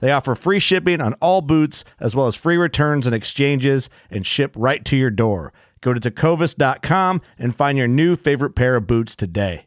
They offer free shipping on all boots, as well as free returns and exchanges, and ship right to your door. Go to tecovas.com and find your new favorite pair of boots today.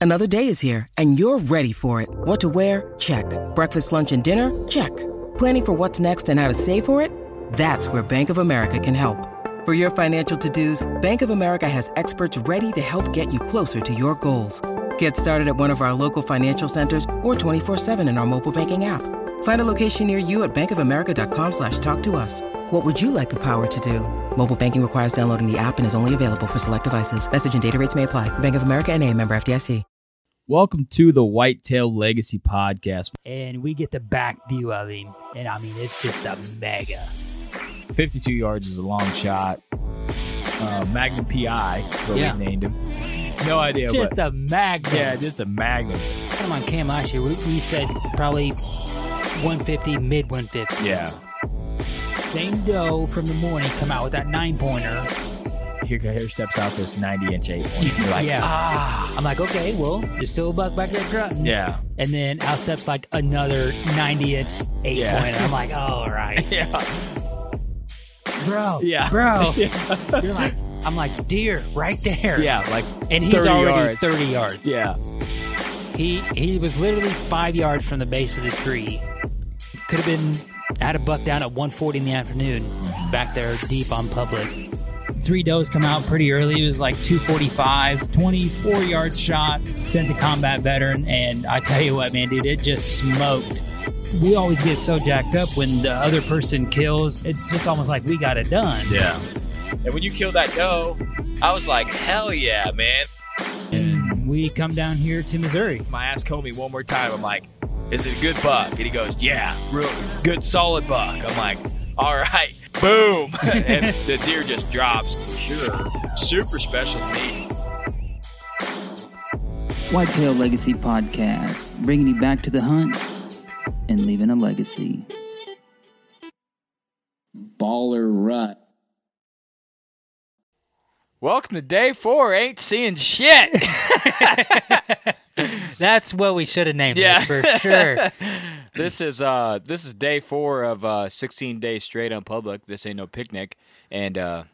Another day is here, and you're ready for it. What to wear? Check. Breakfast, lunch, and dinner? Check. Planning for what's next and how to save for it? That's where Bank of America can help. For your financial to dos, Bank of America has experts ready to help get you closer to your goals. Get started at one of our local financial centers or 24-7 in our mobile banking app. Find a location near you at bankofamerica.com slash talk to us. What would you like the power to do? Mobile banking requires downloading the app and is only available for select devices. Message and data rates may apply. Bank of America and a member FDIC. Welcome to the Whitetail Legacy Podcast. and we get the back view of him, and I mean it's just a mega. 52 yards is a long shot. Uh, Magnum PI, is what Yeah. we named him. No idea. Just but, a magnum. yeah, just a Magnum. Come on, Cam last year we, we said probably 150, mid 150. Yeah. Same doe from the morning come out with that nine pointer. Here, here steps out this 90 inch eight. You're like, yeah. ah. I'm like, okay, well, there's still a buck back there grunting. Yeah. And then out steps like another 90 inch eight Yeah. pointer. I'm like, all right, Yeah. bro, Yeah. bro. You're like, I'm like, deer right there. Yeah. Like, And he's 30 already yards. 30 yards. yeah. He he was literally five yards from the base of the tree. Could have been had a buck down at 1:40 in the afternoon, back there deep on public. Three does come out pretty early. It was like 245, 24 yard shot, sent the combat veteran, and I tell you what, man, dude, it just smoked. We always get so jacked up when the other person kills. It's just almost like we got it done. Yeah. And when you killed that doe, I was like, hell yeah, man. And we come down here to Missouri. My ass homie one more time. I'm like, is it a good buck? And he goes, yeah, real good, solid buck. I'm like, all right, boom. and the deer just drops. For sure. Super special meat. Whitetail Legacy Podcast, bringing you back to the hunt and leaving a legacy. Baller Rut. Welcome to day four. Ain't seeing shit. That's what we should have named Yeah. this for sure. this is uh this is day four of uh 16 days straight on public. This ain't no picnic, and uh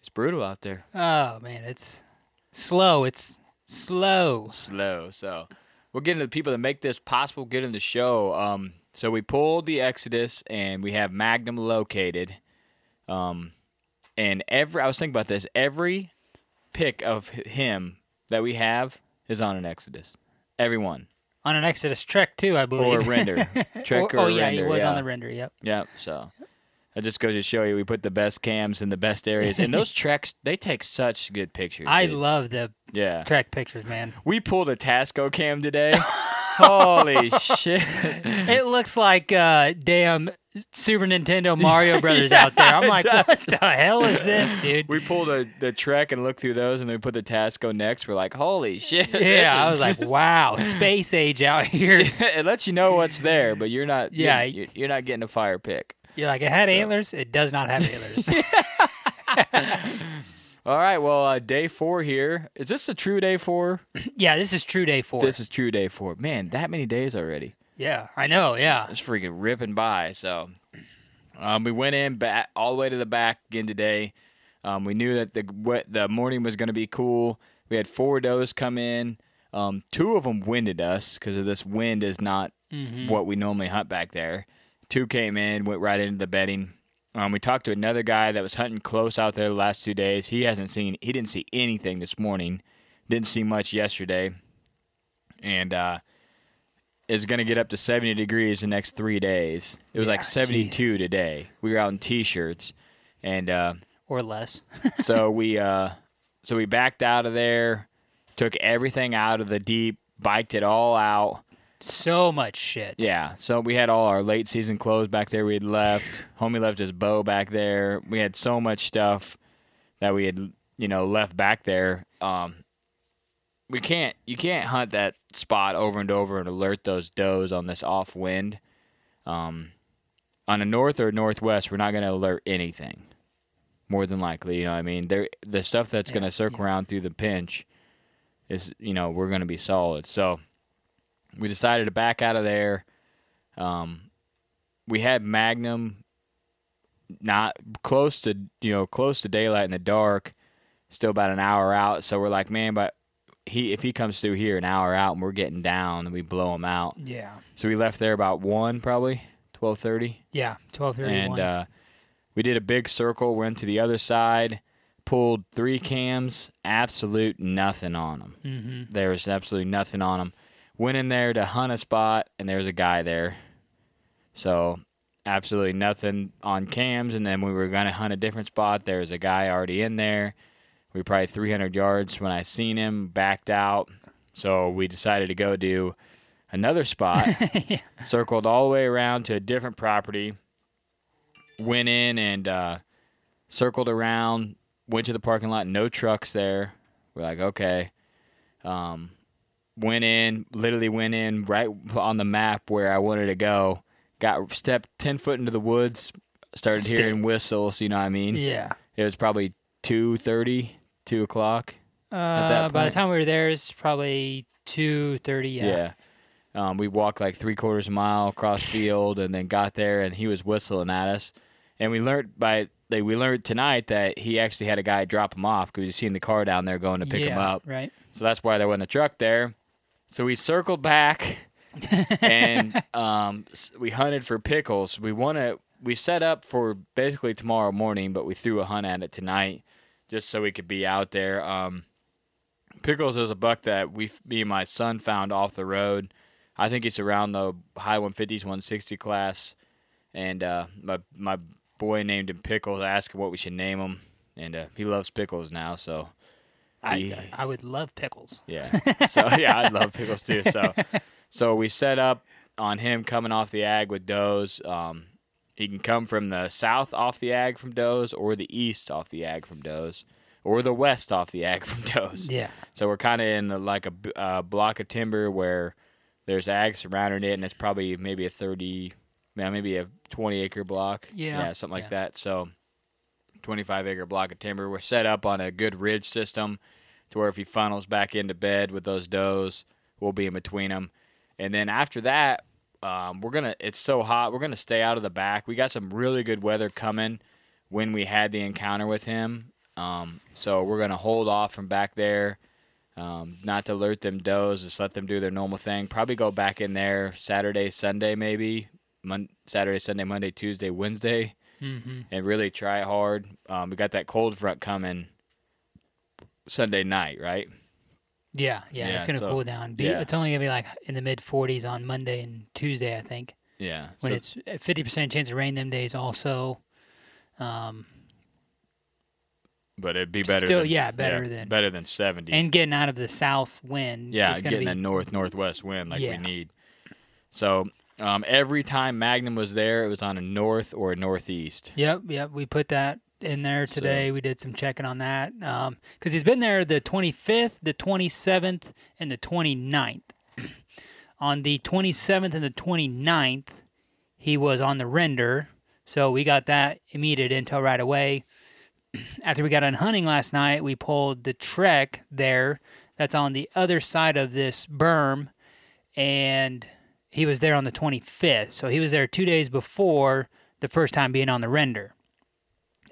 it's brutal out there. Oh man, it's slow. It's slow. slow. So we're getting to the people that make this possible, getting the show. Um, so we pulled the Exodus and we have Magnum located. Um, and every I was thinking about this. Every pick of him that we have is on an Exodus. Everyone On an Exodus Trek too, I believe. or a render. Trek oh, Or- or, oh yeah, he render, was on the render. Yep. Yep. So that just goes to show you we put the best cams in the best areas. And those treks, they take such good pictures. I dude. love the Yeah. Trek pictures, man. We pulled a Tasco cam today. Holy shit. It looks like uh, damn Super Nintendo Mario Brothers out there. I'm like, what the hell is this, dude? We pulled a, the Trek and looked through those, and then we put the Tasco next. We're like, holy shit. yeah, I was is like, wow, space age out here. it lets you know what's there, but you're not. Yeah. you're, you're not getting a fire pick. You're like, it had antlers. It does not have antlers. All right, well, uh, day four here. Is this a true day four? yeah, this is true day four. This is true day four. Man, that many days already. yeah, I know. Yeah. It's freaking ripping by. So um, we went in back all the way to the back again today. Um, we knew that the wet, the morning was going to be cool. We had four does come in. Um, two of them winded us because of this wind is not what we normally hunt back there. Two came in, went right into the bedding. Um, we talked to another guy that was hunting close out there the last two days. He hasn't seen, he didn't see anything this morning. Didn't see much yesterday, and uh, is going to get up to 70 degrees the next three days. It was like Yeah, 72 today. We were out in t-shirts, and uh, Or less. so we uh, so we backed out of there, took everything out of the deep, biked it all out. So much shit. Yeah, so we had all our late season clothes back there. We had left. Homie left his bow back there. We had so much stuff that we had, you know, left back there. Um, we can't, you can't hunt that spot over and over and alert those does on this off wind. Um, on the north or northwest, we're not going to alert anything. More than likely, you know, what I mean, there the stuff that's going to circle around through the pinch is, you know, we're going to be solid. So we decided to back out of there. Um, we had Magnum not close to you know close to daylight in the dark, still about an hour out. So we're like, man, but he if he comes through here an hour out and we're getting down, we blow him out. Yeah. So we left there about one probably twelve thirty, Yeah. Twelve thirty and uh, we did a big circle. Went to the other side, pulled three cams, absolute nothing on them. mm-hmm. There was absolutely nothing on them. Went in there to hunt a spot, and there was a guy there. So, absolutely nothing on cams. And then we were going to hunt a different spot. There was a guy already in there. We were probably 300 yards when I seen him, backed out. So, we decided to go do another spot. Circled all the way around to a different property. Went in and uh, circled around. Went to the parking lot. No trucks there. We're like, okay. Um, went in, literally went in right on the map where I wanted to go. Got stepped ten foot into the woods, started hearing whistles. You know what I mean? Yeah. It was probably two thirty, two o'clock. Uh, by the time we were there, it's probably two thirty. Yeah. Yeah. Um, we walked like three quarters of a mile across field and then got there and he was whistling at us. And we learned by like, we learned tonight that he actually had a guy drop him off because he seen the car down there going to pick him up. Right. So that's why there wasn't a truck there. So we circled back and um, we hunted for pickles. We want to. We set up for basically tomorrow morning, but we threw a hunt at it tonight just so we could be out there. Um, pickles is a buck that we, me and my son found off the road. I think it's around the high 150s, 160 class, and uh, my my boy named him Pickles. I asked him what we should name him, and uh, he loves pickles now. So I I would love pickles. yeah. So yeah, I'd love pickles too. So so we set up on him coming off the ag with does. Um, he can come from the south off the ag from does, or the east off the ag from does, or the west off the ag from does. Yeah. So we're kind of in a, like a uh, block of timber where there's ag surrounding it, and it's probably maybe a thirty, yeah, maybe a twenty acre block. Yeah, something like yeah. that. So. 25 acre block of timber. We're set up on a good ridge system to where if he funnels back into bed with those does, we'll be in between them. And then after that, um, we're gonna. It's so hot. We're gonna stay out of the back. We got some really good weather coming when we had the encounter with him. Um, so we're gonna hold off from back there, um, not to alert them does. Just let them do their normal thing. Probably go back in there Saturday, Sunday, maybe Mon- Saturday, Sunday, Monday, Tuesday, Wednesday Mm-hmm. and really try hard. Um, we got that cold front coming Sunday night, right? Yeah, yeah, it's gonna so- cool down. Be, yeah. It's only gonna be like in the mid 40s on Monday and Tuesday, I think. Yeah. When so- it's a 50% chance of rain them days, also. Um, but it'd be better. still, than, yeah, better than- better than seventy. and getting out of the south wind. yeah, getting be, north northwest wind like Yeah. we need. So um, every time Magnum was there, it was on a north or a northeast. Yep, yep. We put that in there today. we did some checking on that because he's been there the 25th, the 27th, and the 29th. on the 27th and the 29th, he was on the render. So we got that immediate intel right away. After we got on hunting last night, we pulled the trek there that's on the other side of this berm, and he was there on the 25th. So he was there two days before the first time being on the render.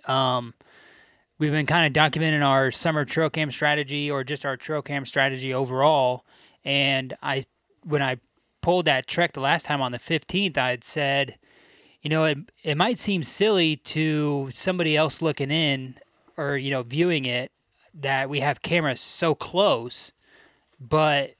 Um, we've been kind of documenting our summer trail cam strategy or just our trail cam strategy overall. And I, when I pulled that trek the last time on the 15th, I had said, you know, it, it might seem silly to somebody else looking in or, you know, viewing it that we have cameras so close, but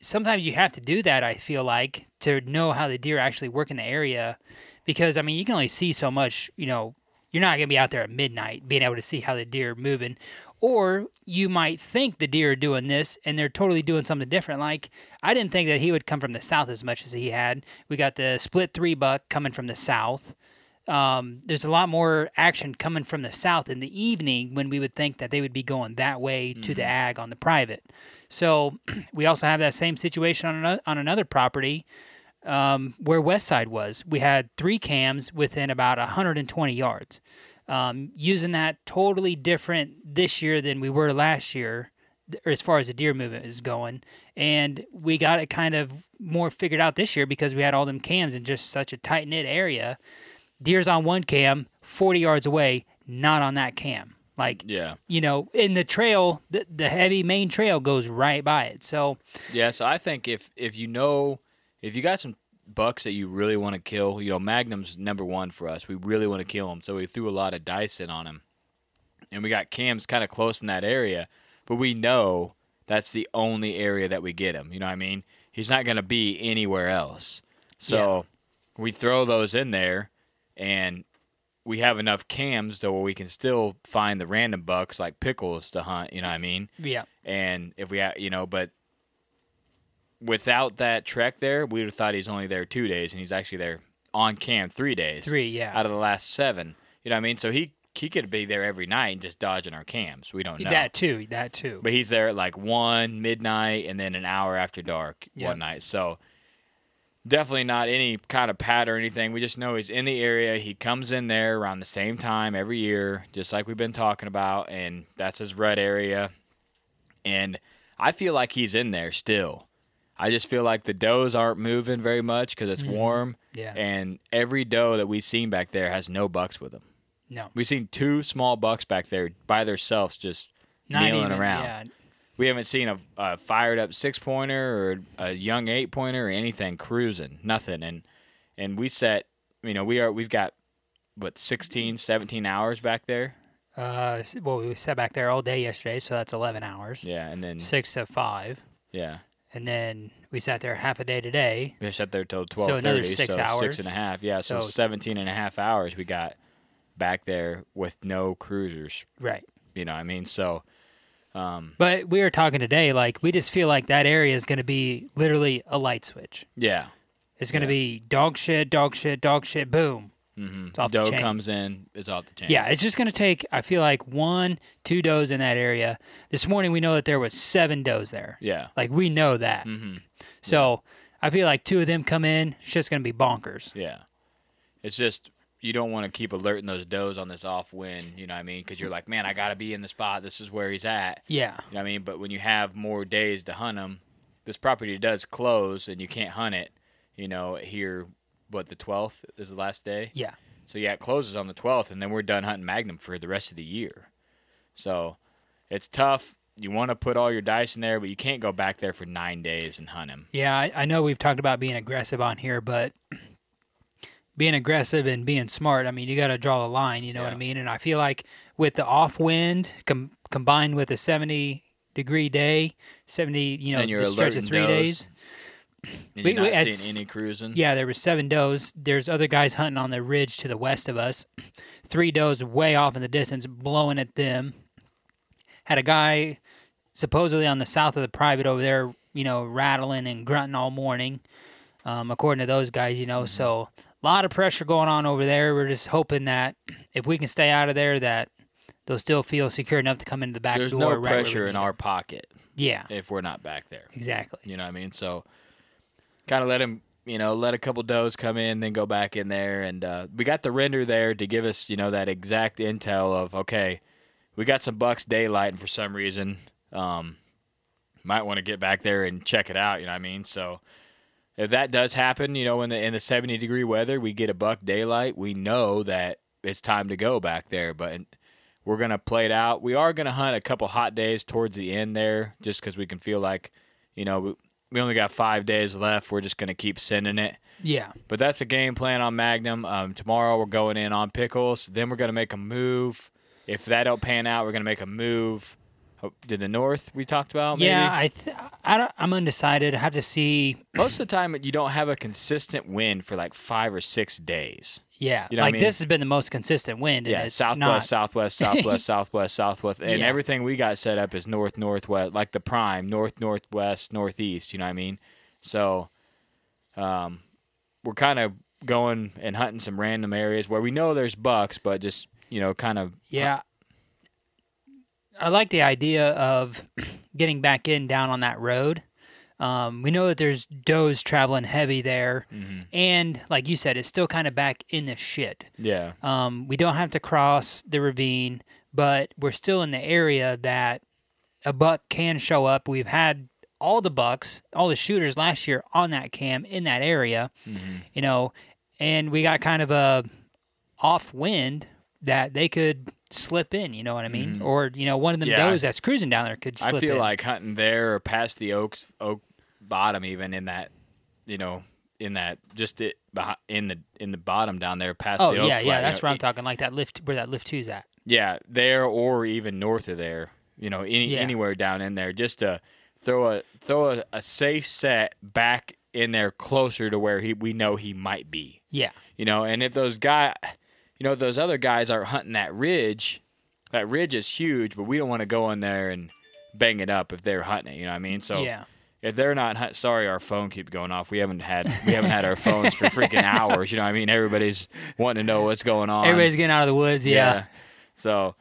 sometimes you have to do that, I feel like, to know how the deer actually work in the area. Because, I mean, you can only see so much, you know, you're not going to be out there at midnight being able to see how the deer are moving. Or you might think the deer are doing this and they're totally doing something different. Like, I didn't think that he would come from the south as much as he had. We got the split three buck coming from the south. Um, there's a lot more action coming from the south in the evening when we would think that they would be going that way to the ag on the private. So we also have that same situation on another, on another property um, where West Side was. We had three cams within about 120 yards. Um, using that totally different this year than we were last year, or as far as the deer movement is going. And we got it kind of more figured out this year because we had all them cams in just such a tight knit area. Deer's on one cam, 40 yards away, not on that cam. Like, Yeah. you know, in the trail, the, the heavy main trail goes right by it. So, Yeah, so I think if if you know if you got some bucks that you really want to kill, you know, Magnum's number one for us. We really want to kill him, so we threw a lot of dice in on him, and we got cams kind of close in that area, but we know that's the only area that we get him. You know what I mean? He's not going to be anywhere else. So we throw those in there, and we have enough cams though where we can still find the random bucks like pickles to hunt. You know what I mean? yeah. and if we ha you know but without that trek there we would have thought he's only there two days and he's actually there on cam three days Three, yeah. out of the last seven you know what i mean so he he could be there every night and just dodging our cams we don't know That too. That too. but he's there at like one midnight and then an hour after dark Yep. one night so definitely not any kind of pattern or anything we just know he's in the area he comes in there around the same time every year just like we've been talking about and that's his rut area and i feel like he's in there still i just feel like the does aren't moving very much because it's warm Mm-hmm. Yeah. and every doe that we've seen back there has no bucks with them no. we've seen two small bucks back there by themselves just Not kneeling even, around Yeah. We haven't seen a, a fired up six pointer or a young eight pointer or anything cruising, nothing. And and we set, you know, we are we've got what 16, 17 hours back there. Uh, well, we sat back there all day yesterday, so that's 11 hours. Yeah, and then Six to five. yeah, And then we sat there half a day today. we sat there till So another six so hours. six and a half. Yeah, so, So- 17 and a half hours we got back there with no cruisers. Right. You know, what I mean, so But we were talking today, like, we just feel like that area is going to be literally a light switch. yeah. It's going to Yeah. be dog shit, dog shit, dog shit, boom. Mm-hmm. It's off the Doe chain. comes in, it's off the chain. Yeah, it's just going to take, I feel like, one, two does in that area. This morning, we know that there was seven does there. yeah. Like, we know that. Mm-hmm. So I feel like two of them come in, it's just going to be bonkers. Yeah. It's just you don't want to keep alerting those does on this off wind, you know what I mean? Because you're like, man, I got to be in the spot. This is where he's at. Yeah. You know what I mean? But when you have more days to hunt him, this property does close and you can't hunt it, you know, here, what, the 12th is the last day? Yeah. So yeah, it closes on the 12th and then we're done hunting Magnum for the rest of the year. So it's tough. You want to put all your dice in there, but you can't go back there for nine days and hunt him. Yeah, I, I know we've talked about being aggressive on here, but being aggressive and being smart, I mean, you got to draw a line, you know what I mean? And I feel like with the off wind com- combined with a 70 degree day, 70, you know, the stretch of three days. And We- you're we- not it's- seeing any cruising. Yeah, there were seven does. There's other guys hunting on the ridge to the west of us. Three does way off in the distance, blowing at them. Had a guy supposedly on the south of the private over there, you know, rattling and grunting all morning. Um, according to those guys, you know, so a lot of pressure going on over there. We're just hoping that if we can stay out of there, that they'll still feel secure enough to come into the back There's door. no right pressure in our pocket Yeah, if we're not back there. exactly. You know what I mean? So kind of let him you know, let a couple does come in, then go back in there, and uh, we got the render there to give us, you know, that exact intel of okay, we got some bucks daylight, and for some reason, um, might want to get back there and check it out. You know what I mean? So if that does happen, you know, in the in the 70 degree weather, we get a buck daylight, we know that it's time to go back there. But we're gonna play it out. We are gonna hunt a couple hot days towards the end there, just because we can feel like, you know, we, we only got five days left. We're just gonna keep sending it. Yeah. But that's the game plan on Magnum. Um, tomorrow we're going in on pickles. Then we're gonna make a move. If that don't pan out, we're gonna make a move To the north. We talked about. Maybe? Yeah, I th- I don't, I'm undecided. I have to see. Most of the time, you don't have a consistent wind for like five or six days. Yeah, You know what I like mean? this has been the most consistent wind. and Yeah, it's southwest, not, southwest, southwest, southwest, southwest, and Yeah. everything we got set up is north, northwest, like the prime, north, northwest, northeast. You know what I mean? So, um, we're kind of going and hunting some random areas where we know there's bucks, but just you know, kind of Yeah. I like the idea of getting back in down on that road. Um, we know that there's does traveling heavy there, Mm-hmm. and like you said, it's still kind of back in the shit. yeah, Um, we don't have to cross the ravine, but we're still in the area that a buck can show up. We've had all the bucks, all the shooters last year on that cam in that area, you know, and we got kind of a off wind that they could slip in. You know what I mean? Mm-hmm. Or you know, one of them Yeah. does that's cruising down there could slip I feel in. like hunting there or past the oaks, oak bottom, even in that, you know, in that just it in the in the bottom down there past oh the oak yeah, flat, yeah, you that's know, what I'm it- talking. Like that lift where that lift two's at. Yeah, there or even north of there. You know, any Yeah. anywhere down in there, just to throw a throw a, a safe set back in there closer to where he we know he might be. Yeah, You know, and if those guy, you know, those other guys are hunting that ridge, that ridge is huge, but we don't want to go in there and bang it up if they're hunting it. You know what I mean? So yeah. if they're not hunt, sorry, our phone keeps going off. We haven't had we haven't had our phones for freaking hours. You know what I mean? Everybody's wanting to know what's going on. Everybody's getting out of the woods. Yeah, So,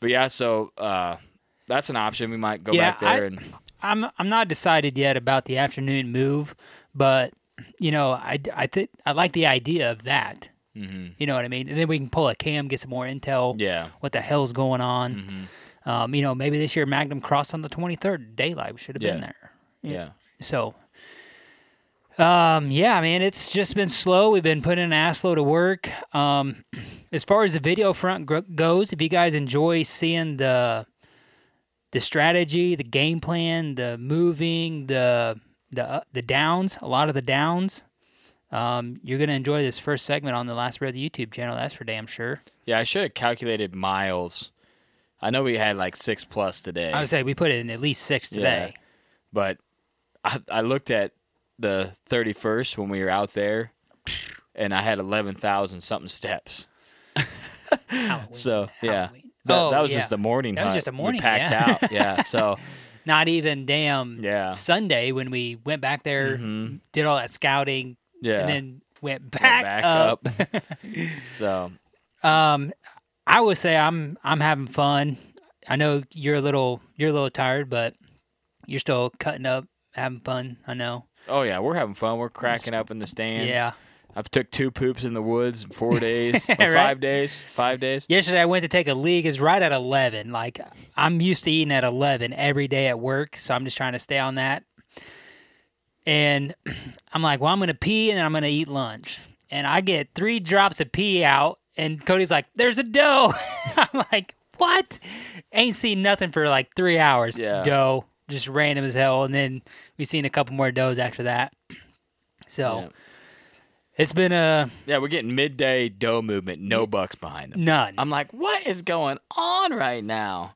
but yeah, so uh, that's an option. We might go Yeah, back there I- and I'm I'm not decided yet about the afternoon move, but you know, I I think I like the idea of that. Mhm. You know what I mean? And then we can pull a cam, get some more intel. yeah, What the hell's going on? Mm-hmm. Um, you know, maybe this year Magnum crossed on the 23rd daylight. We should have been there. yeah, So, um, yeah, man, it's just been slow. We've been putting an ass load of work. Um, as far as the video front gr- goes, if you guys enjoy seeing the the strategy, the game plan, the moving, the the uh, the downs, a lot of the downs, um, you're gonna enjoy this first segment on the Last Breath of the YouTube channel. That's for damn sure. yeah. I should have calculated miles. I know we had like six plus today, I would say we put it in at least six today. but I, I looked at the thirty first when we were out there, and I had eleven thousand something steps. So yeah, that, Oh, that was yeah. just the morning. That was hunt. just a We packed yeah. out. Yeah, so Not even damn Yeah. Sunday when we went back there, Mhm. did all that scouting, yeah, and then went back, back up. up. so um, I would say I'm I'm having fun. I know you're a little you're a little tired, but you're still cutting up, having fun. I know. oh yeah, we're having fun. We're cracking up in the stands. Yeah. I've took two poops in the woods in four days, Right. five days, five days. Yesterday I went to take a leak. It's right at eleven. Like I'm used to eating at eleven every day at work, so I'm just trying to stay on that. And I'm like, well, I'm gonna pee and then I'm gonna eat lunch. And I get three drops of pee out, and Cody's like, "There's a doe." I'm like, "What?" Ain't seen nothing for like three hours. Yeah. Doe, just random as hell. And then we seen a couple more does after that. So Yeah. it's been a Yeah, we're getting midday doe movement, no bucks behind them. none. I'm like, what is going on right now?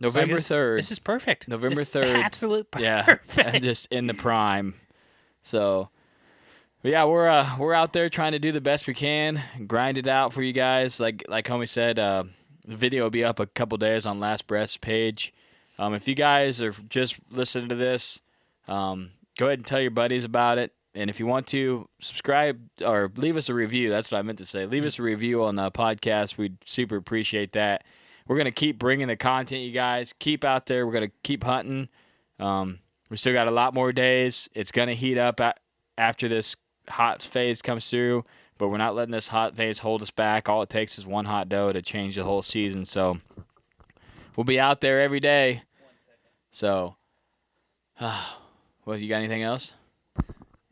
November third. This is perfect. November 3rd. Absolute yeah, perfect. just in the prime. So, yeah, we're uh, we're out there trying to do the best we can, grind it out for you guys. Like like homie said, uh, the video will be up a couple days on Last Breath's page. Um, if you guys are just listening to this, um, go ahead and tell your buddies about it. And if you want to subscribe or leave us a review, that's what I meant to say. Leave us a review on the podcast. We'd super appreciate that. We're gonna keep bringing the content, you guys. Keep out there. We're gonna keep hunting. Um, we still got a lot more days. It's gonna heat up a- after this hot phase comes through, but we're not letting this hot phase hold us back. All it takes is one hot doe to change the whole season. So we'll be out there every day. So, well, you got anything else?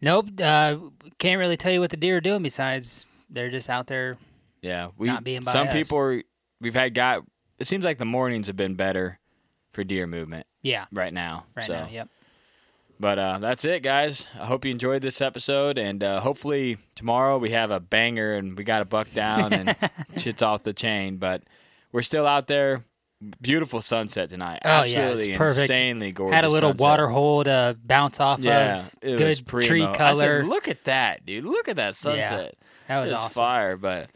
Nope. Uh, can't really tell you what the deer are doing besides they're just out there. Yeah, we Not being some us. people are. We've had got. It seems like the mornings have been better for deer movement Yeah. right now. Right so. now. Yep. But uh, that's it, guys. I hope you enjoyed this episode, and uh, hopefully tomorrow we have a banger and we got a buck down and shit's off the chain. But we're still out there. Beautiful sunset tonight. Oh, yeah, it's Absolutely perfect. insanely gorgeous. Had a little sunset. water hole to bounce off Yeah, of. it Good was primo. tree I said, color. Look at that, dude. Look at that sunset. That was it was awesome. fire. But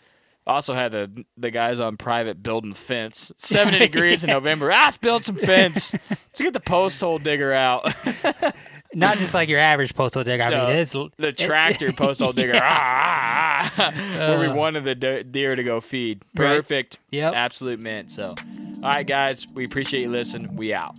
also had the the guys on private building fence. Seventy degrees in November. Ah, let's build some fence. let's get the post hole digger out. Not just like your average postal digger. I No, mean, it's the tractor post hole digger. Ah, ah, ah, where we wanted the deer to go feed. Right. Perfect. Yep. Absolute mint. So, all right, guys, we appreciate you listening. We out.